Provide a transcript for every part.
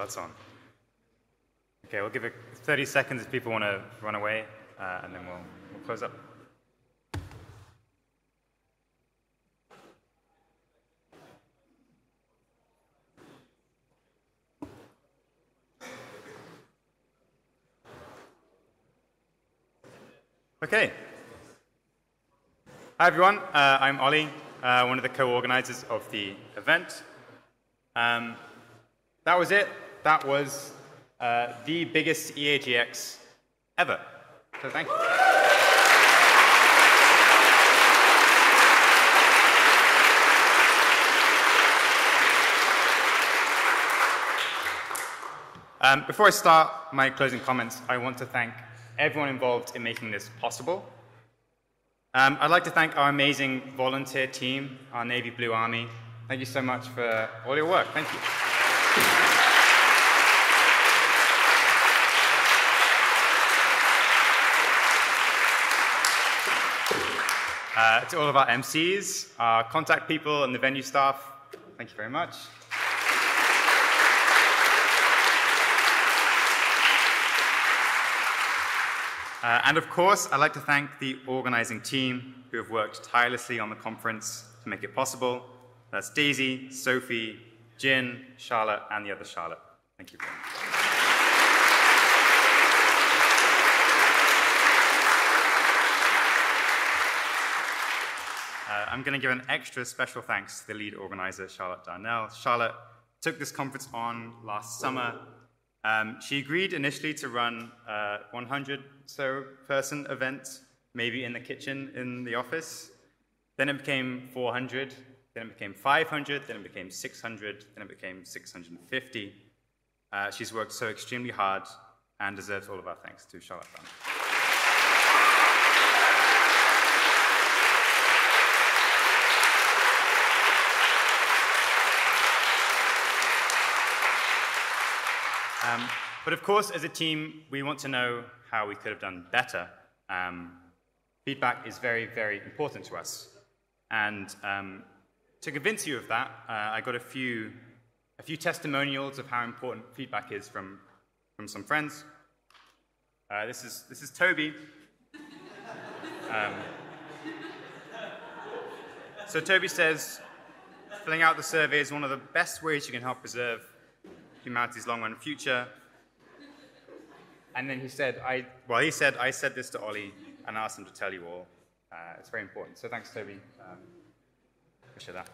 that's on. Okay, we'll give it 30 seconds if people want to run away, uh, and then we'll, we'll close up. Okay. Hi, everyone. Uh, I'm Ollie, uh, one of the co-organizers of the event. Um, that was it. That was uh, the biggest EAGX ever. So thank you. Um, before I start my closing comments, I want to thank everyone involved in making this possible. Um, I'd like to thank our amazing volunteer team, our Navy Blue Army. Thank you so much for all your work. Thank you. Uh, to all of our MCs, our contact people, and the venue staff, thank you very much. Uh, and of course, I'd like to thank the organizing team who have worked tirelessly on the conference to make it possible. That's Daisy, Sophie, Jin, Charlotte, and the other Charlotte. Thank you very much. Uh, I'm going to give an extra special thanks to the lead organizer, Charlotte Darnell. Charlotte took this conference on last summer um, she agreed initially to run a 100 so person event, maybe in the kitchen in the office. Then it became 400, then it became 500, then it became 600, then it became 650. Uh, she's worked so extremely hard and deserves all of our thanks to Charlotte Dunn. Um, but of course, as a team, we want to know how we could have done better. Um, feedback is very, very important to us. And um, to convince you of that, uh, I got a few, a few testimonials of how important feedback is from, from some friends. Uh, this, is, this is Toby. Um, so Toby says, filling out the survey is one of the best ways you can help preserve humanity's long run future. And then he said, I, well, he said, I said this to Ollie and asked him to tell you all. Uh, it's very important. So thanks, Toby. Um, appreciate that.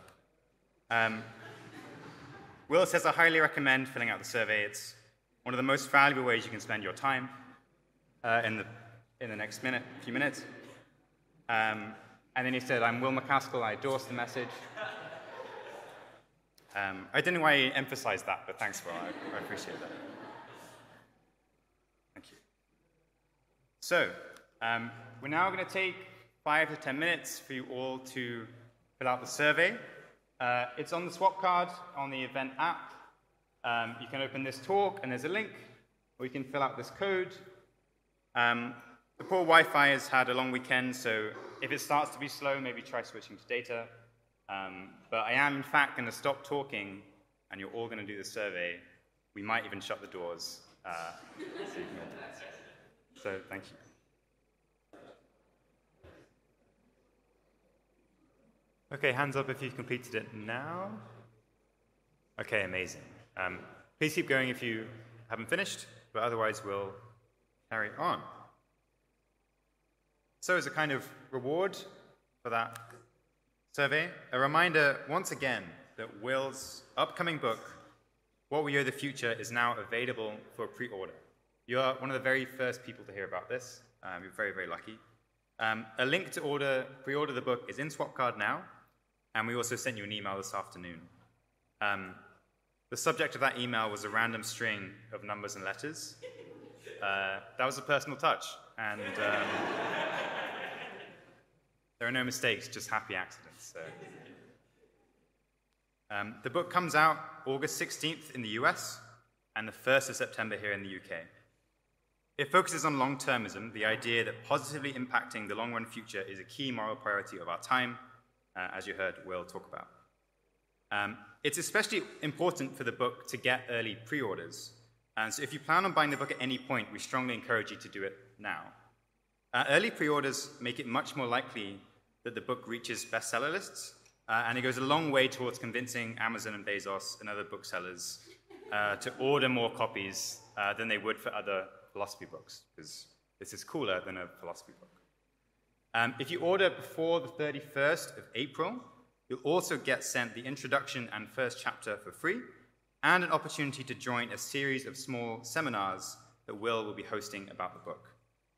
Um, Will says, I highly recommend filling out the survey. It's one of the most valuable ways you can spend your time uh, in, the, in the next minute, few minutes. Um, and then he said, I'm Will MacAskill. I endorse the message. Um, I don't know why he emphasized that, but thanks, Will. I, I appreciate that. Thank you. So, um, we're now going to take five to 10 minutes for you all to fill out the survey. Uh, it's on the Swapcard on the event app. Um, you can open this talk, and there's a link, or you can fill out this code. Um, the poor Wi-Fi has had a long weekend, so if it starts to be slow, maybe try switching to data. Um, but I am, in fact, going to stop talking, and you're all going to do the survey. We might even shut the doors. Uh, so, thank you. Okay, hands up if you've completed it now. Okay, amazing. Um, please keep going if you haven't finished, but otherwise we'll carry on. So as a kind of reward for that survey, a reminder once again that Will's upcoming book, What We Owe the Future, is now available for pre order. You are one of the very first people to hear about this. Um, you're very, very lucky. Um, a link to order, pre-order the book is in Swapcard now, and we also sent you an email this afternoon. Um, the subject of that email was a random string of numbers and letters. Uh, that was a personal touch, and um, there are no mistakes, just happy accidents. So. Um, the book comes out August 16th in the US and the 1st of September here in the UK. It focuses on long termism, the idea that positively impacting the long run future is a key moral priority of our time, uh, as you heard Will talk about. Um, it's especially important for the book to get early pre orders. And so if you plan on buying the book at any point, we strongly encourage you to do it now. Uh, early pre orders make it much more likely that the book reaches bestseller lists, uh, and it goes a long way towards convincing Amazon and Bezos and other booksellers uh, to order more copies uh, than they would for other philosophy books, because this is cooler than a philosophy book. Um, if you order before the 31st of April, you'll also get sent the introduction and first chapter for free, and an opportunity to join a series of small seminars that Will will be hosting about the book.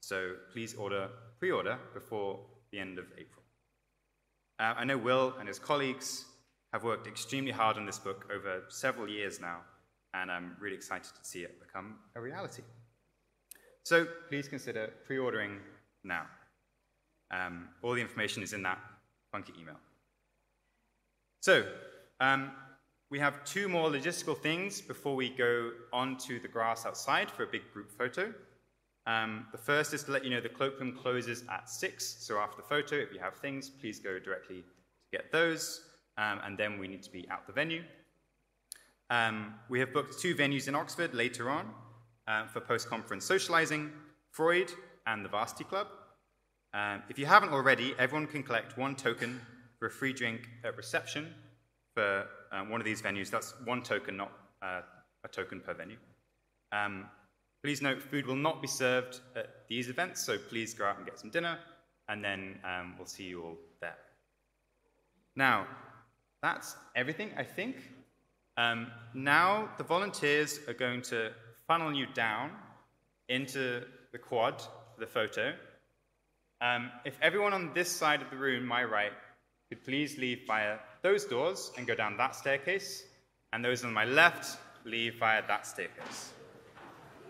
So please order, pre-order before the end of April. Uh, I know Will and his colleagues have worked extremely hard on this book over several years now, and I'm really excited to see it become a reality. So please consider pre-ordering now. Um, all the information is in that funky email. So, um, we have two more logistical things before we go onto the grass outside for a big group photo. Um, the first is to let you know the cloakroom closes at 6, so after the photo, if you have things, please go directly to get those, um, and then we need to be out the venue. Um, we have booked two venues in Oxford later on uh, for post-conference socializing, Freud and the Varsity Club. Um, if you haven't already, everyone can collect one token for a free drink at reception for um, one of these venues. That's one token, not uh, a token per venue. Um, Please note, food will not be served at these events, so please go out and get some dinner, and then um, we'll see you all there. Now, that's everything, I think. Um, now, the volunteers are going to funnel you down into the quad for the photo. Um, if everyone on this side of the room, my right, could please leave via those doors and go down that staircase, and those on my left leave via that staircase.